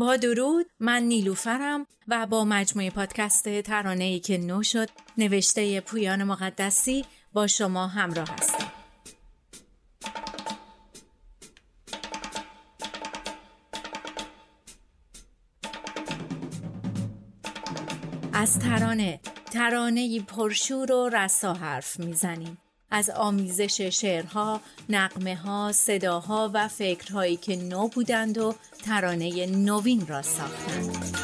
با درود من نیلوفرم و با مجموعه پادکست ترانه ای که نو شد نوشته پویان مقدسی با شما همراه هستم. از ترانه ترانه پرشور و رسا حرف می‌زنیم. از آمیزش شعرها، نقمه ها، صداها و فکرهایی که نو بودند و ترانه نوین را ساختند.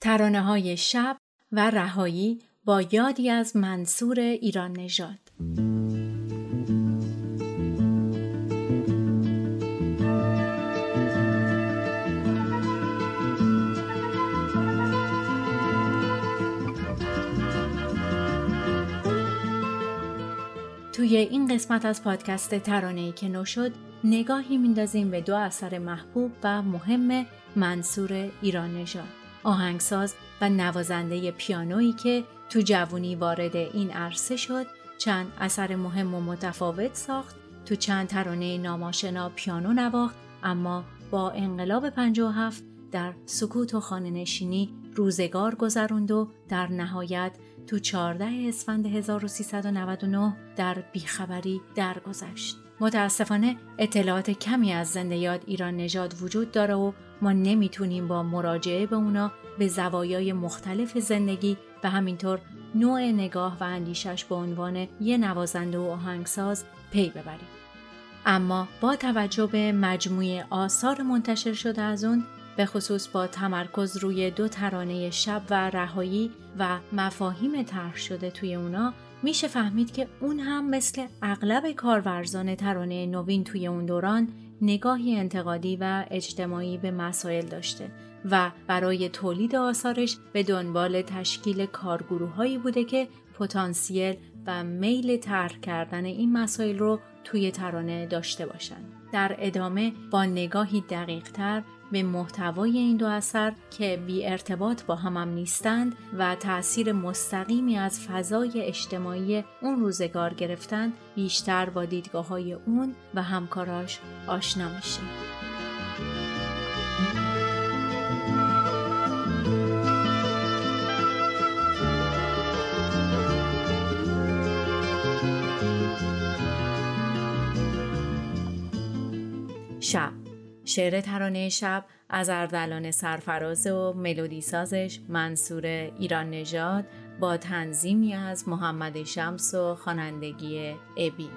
ترانه های شب و رهایی با یادی از منصور ایران نژاد. توی این قسمت از پادکست ترانه‌ای که نو شد نگاهی میندازیم به دو اثر محبوب و مهم منصور ایران نژاد آهنگساز و نوازنده پیانویی که تو جوونی وارد این عرصه شد چند اثر مهم و متفاوت ساخت تو چند ترانه ناماشنا پیانو نواخت اما با انقلاب 57 در سکوت و خانه نشینی روزگار گذروند و در نهایت تو 14 اسفند 1399 در بیخبری درگذشت. متاسفانه اطلاعات کمی از زنده یاد ایران نژاد وجود داره و ما نمی‌تونیم با مراجعه به اونا به زوایای مختلف زندگی و همینطور نوع نگاه و اندیشش به عنوان یه نوازنده و آهنگساز پی ببریم. اما با توجه به مجموعه آثار منتشر شده از اون به خصوص با تمرکز روی دو ترانه شب و رهایی و مفاهیم طرح شده توی اونا میشه فهمید که اون هم مثل اغلب کارورزان ترانه نوین توی اون دوران نگاهی انتقادی و اجتماعی به مسائل داشته و برای تولید آثارش به دنبال تشکیل کارگروههایی بوده که پتانسیل و میل طرح کردن این مسائل رو توی ترانه داشته باشند. در ادامه با نگاهی دقیقتر به محتوای این دو اثر که بی ارتباط با هم, نیستند و تأثیر مستقیمی از فضای اجتماعی اون روزگار گرفتن بیشتر با دیدگاه های اون و همکاراش آشنا میشیم. شب شعر ترانه شب از اردلان سرفراز و ملودی سازش منصور ایران نژاد با تنظیمی از محمد شمس و خوانندگی ابی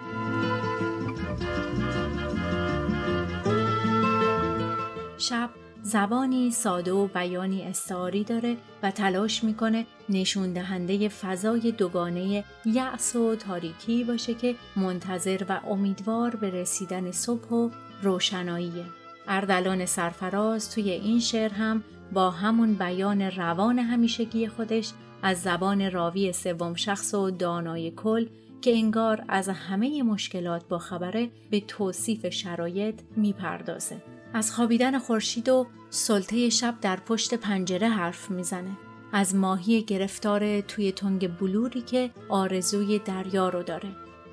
شب زبانی ساده و بیانی استعاری داره و تلاش می‌کنه نشون دهنده فضای دوگانه یأس و تاریکی باشه که منتظر و امیدوار به رسیدن صبح و روشناییه. اردلان سرفراز توی این شعر هم با همون بیان روان همیشگی خودش از زبان راوی سوم شخص و دانای کل که انگار از همه مشکلات با خبره به توصیف شرایط می‌پردازه. از خوابیدن خورشید و سلطه شب در پشت پنجره حرف می‌زنه. از ماهی گرفتار توی تنگ بلوری که آرزوی دریا رو داره.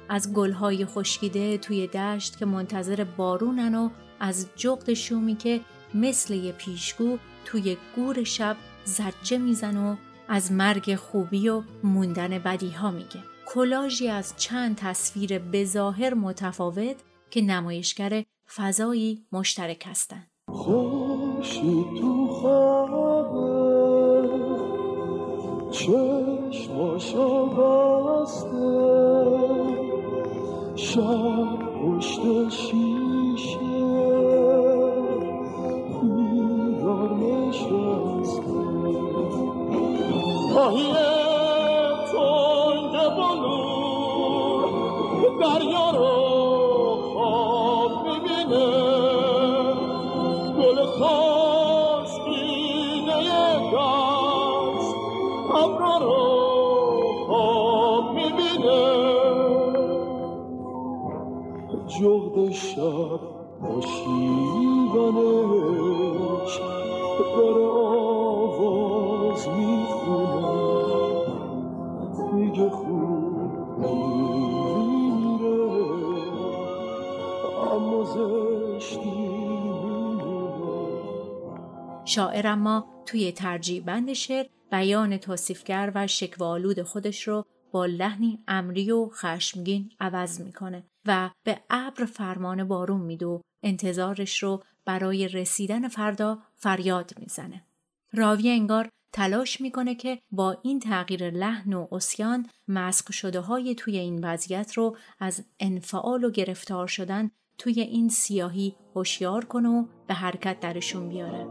از گلهای خشکیده توی دشت که منتظر بارونن و از جغد شومی که مثل یه پیشگو توی گور شب زجه میزن و از مرگ خوبی و موندن بدی ها میگه. کلاژی از چند تصویر بظاهر متفاوت که نمایشگر فضایی مشترک هستند. خوشی تو خوابه چشماشو بسته شب پشت ماهی تند بلور دریا رو خواب ببینه گل خوش دیده دست ابرا رو خواب می‌بینه. جغد شب با برای شاعر اما توی ترجیع بند شعر بیان توصیفگر و شکوالود خودش رو با لحنی امری و خشمگین عوض می‌کنه و به ابر فرمان بارون میده و انتظارش رو برای رسیدن فردا فریاد می‌زنه. راوی انگار تلاش می‌کنه که با این تغییر لحن و اسیان مسخ شده های توی این وضعیت رو از انفعال و گرفتار شدن توی این سیاهی هوشیار کنه و به حرکت درشون بیاره.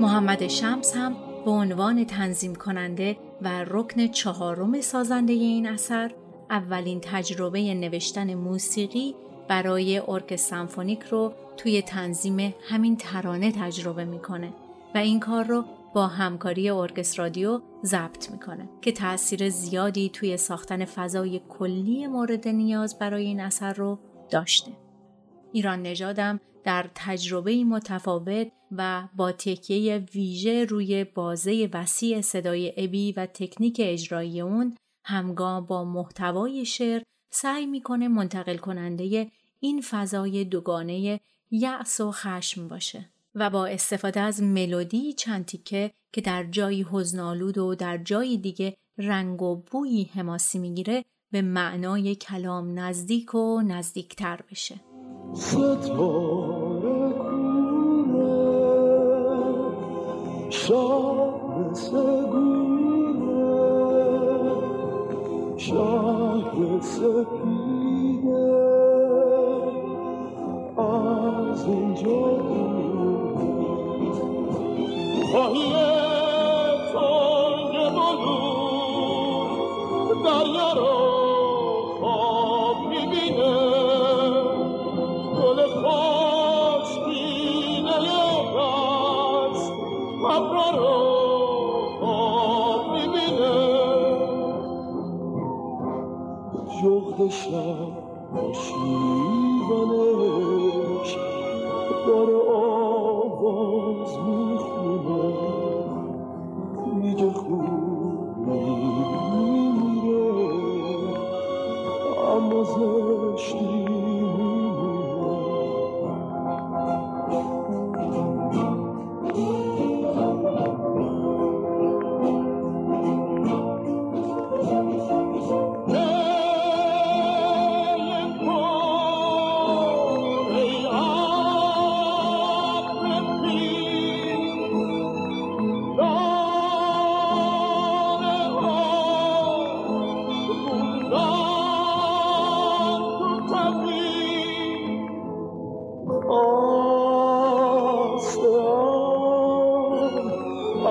محمد شمس هم به عنوان تنظیم کننده و رکن چهارم سازنده این اثر اولین تجربه نوشتن موسیقی برای ارک سمفونیک رو توی تنظیم همین ترانه تجربه می‌کنه و این کار رو با همکاری ارکستر رادیو ضبط می‌کنه که تاثیر زیادی توی ساختن فضای کلی مورد نیاز برای این اثر رو داشته. ایران نژادم در تجربه متفاوت و با تکیه ویژه روی بازه وسیع صدای ابی و تکنیک اجرایی اون همگام با محتوای شعر سعی می‌کنه منتقل کننده این فضای دوگانه یأس و خشم باشه و با استفاده از ملودی چند تیکه که در جایی حزنالود و در جای دیگه رنگ و بویی حماسی می‌گیره به معنای کلام نزدیک و نزدیکتر بشه. شهر سگونه شهر سپیده از اینجا خواهی تنگ شب آشیبانش داره آواز می‌خونه میگه خوب میره اما زشتی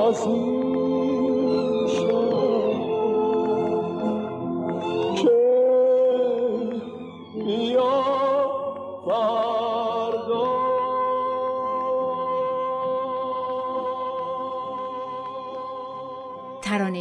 ترانه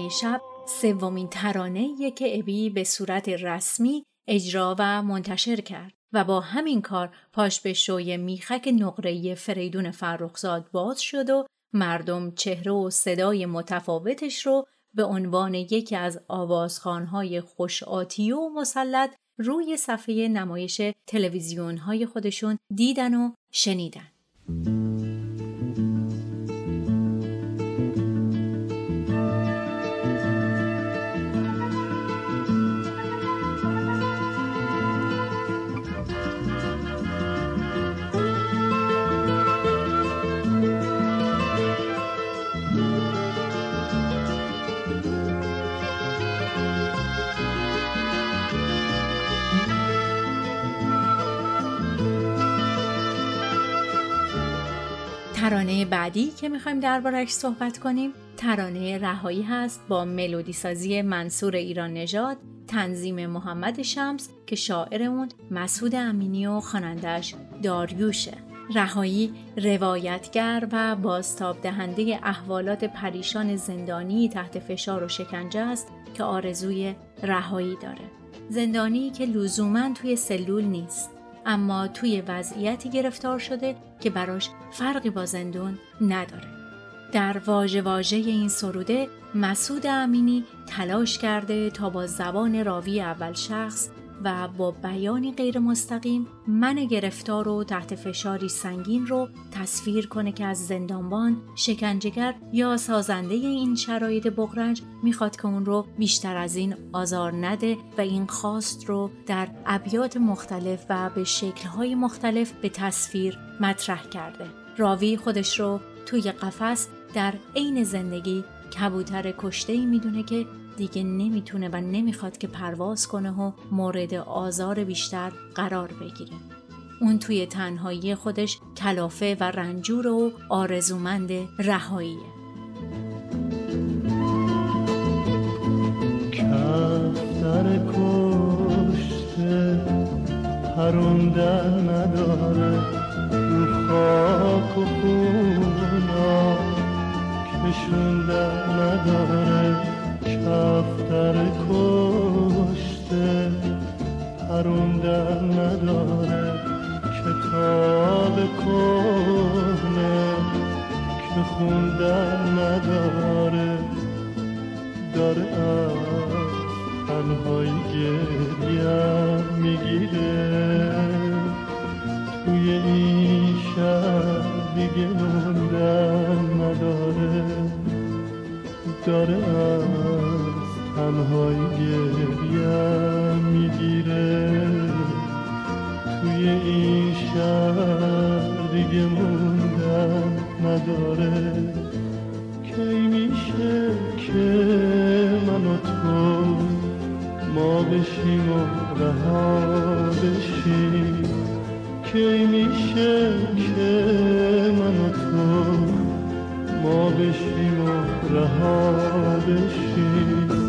شب سومین ترانه که ابی به صورت رسمی اجرا و منتشر کرد و با همین کار پاش به شوی میخک نقره فریدون فرخزاد باز شد و مردم چهره و صدای متفاوتش رو به عنوان یکی از آوازخانهای خوشآتی و مسلط روی صفحه نمایش تلویزیون های خودشون دیدن و شنیدن. ترانه بعدی که می‌خوایم دربارش صحبت کنیم ترانه رهایی هست با ملودی سازی منصور ایران نژاد تنظیم محمد شمس که شاعرمون مسعود امینی و خوانندش داریوشه. رهایی روایتگر و بازتاب دهنده احوالات پریشان زندانی تحت فشار و شکنجه است که آرزوی رهایی داره. زندانی که لزوما توی سلول نیست. اما توی وضعیتی گرفتار شده که براش فرقی با زندون نداره. در واژه واژه این سروده مسعود امینی تلاش کرده تا با زبان راوی اول شخص و با بیانی غیر مستقیم من گرفتار و تحت فشاری سنگین رو تصویر کنه که از زندانبان، شکنجهگر یا سازنده این شرایط بغرنج می‌خواد که اون رو بیشتر از این آزار نده و این خواست رو در ابیات مختلف و به شکلهای مختلف به تصویر مطرح کرده. راوی خودش رو توی قفس در عین زندگی کبوتر کشته ای می‌دونه که دیگه نمی‌تونه و نمی‌خواد که پرواز کنه و مورد آزار بیشتر قرار بگیره. اون توی تنهایی خودش کلافه و رنجور و آرزومند رهاییه. کفتر کشته پرونده نداره خاک و خونا کشونده نداره کفتر کشته پروندن نداره کتاب کنه که خوندن نداره. داره از تنهایی گریم می‌گیره. توی این شب دیگه موندن نداره. داره از تنهایی گریم می‌گیره. توی این شهر دیگه موندن نداره. کی میشه که من و تو ما بشیم و رها بشیم؟ کی میشه که من و تو ما بشیم و رها بشیم؟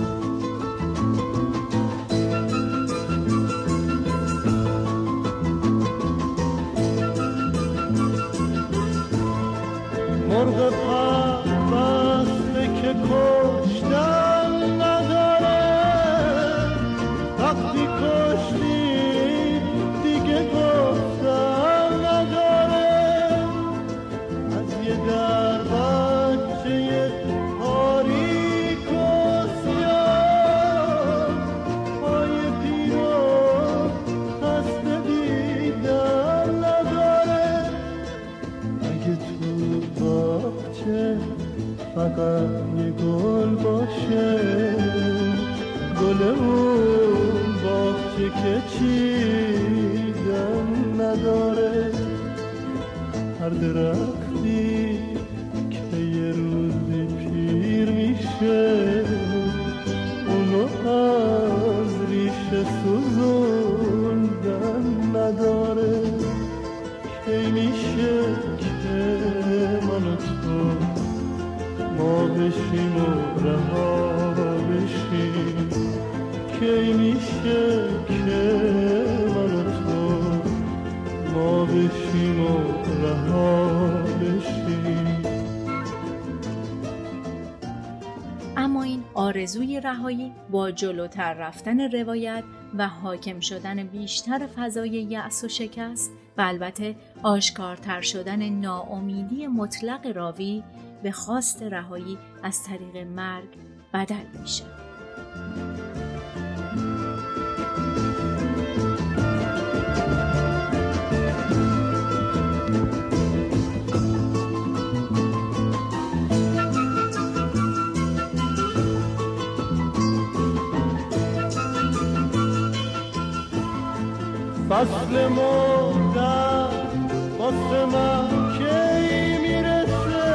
آرزوی رهایی با جلوتر رفتن روایت و حاکم شدن بیشتر فضای یأس و شکست و البته آشکارتر شدن ناامیدی مطلق راوی به خواست رهایی از طریق مرگ بدل میشه فصل مردن واسه من کی می‌رسه؟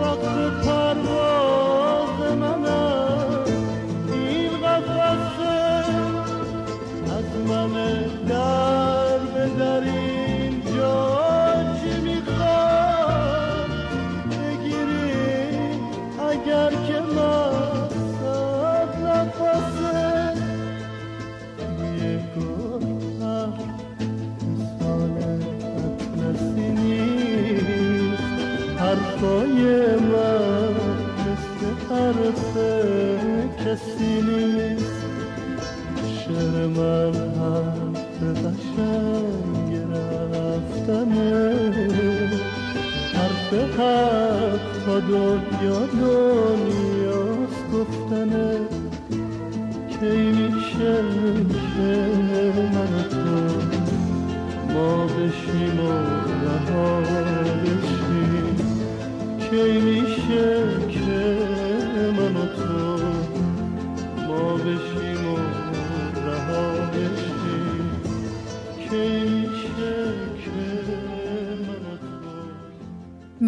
وقت پرواز منم این قفصه از من در حق تا دنیا دنیاست گفتنه کی میشه که من تو ما بشیم و رها بشیم کی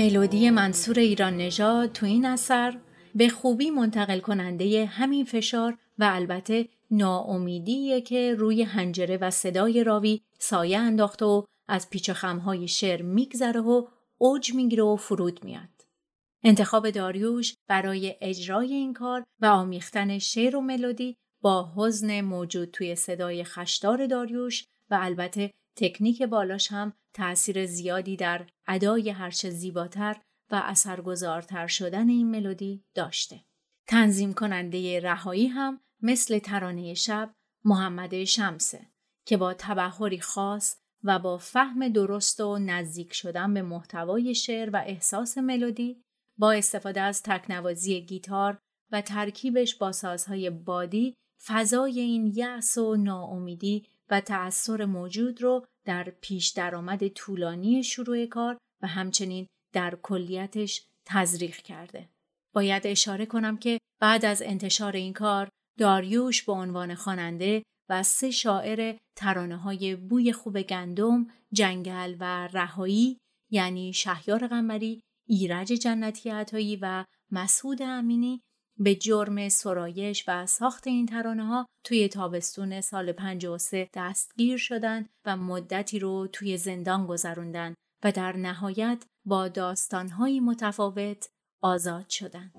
ملودی منصور ایران نژاد تو این اثر به خوبی منتقل کننده همین فشار و البته ناامیدیه که روی هنجره و صدای راوی سایه انداخته و از پیچ خمهای شعر میگذره و اوج می‌گیره و فرود میاد. انتخاب داریوش برای اجرای این کار و آمیختن شعر و ملودی با حزن موجود توی صدای خشدار داریوش و البته تکنیک بالاش هم تأثیر زیادی در ادای هرچه زیباتر و اثرگذارتر شدن این ملودی داشته. تنظیم کننده رهایی هم مثل ترانه شب محمد شمسه که با تبهری خاص و با فهم درست و نزدیک شدن به محتوای شعر و احساس ملودی با استفاده از تکنوازی گیتار و ترکیبش با سازهای بادی فضای این یأس و ناامیدی و تأثیر موجود رو در پیش درآمد طولانی شروع کار و همچنین در کلیتش تزریق کرده. باید اشاره کنم که بعد از انتشار این کار داریوش به عنوان خواننده و سه شاعر ترانه های بوی خوب گندم، جنگل و رهایی یعنی شهیار قمری، ایرج جنتی عطایی و مسعود امینی به جرم سرایش و ساخت این ترانه ها توی تابستون سال 53 دستگیر شدند و مدتی رو توی زندان گذروندن و در نهایت با داستانهایی متفاوت آزاد شدند.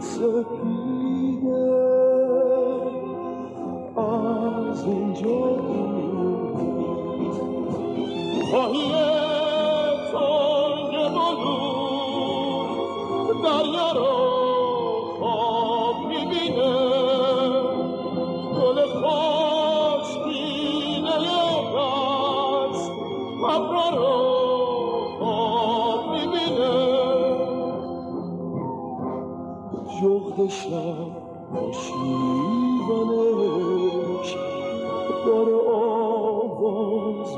سپیده از اینجا خواهی تنگ بلور دریا رو خواب می‌بینه. گل خشکینه دست ابرا رو خواب می‌بینه. جغد شب آواز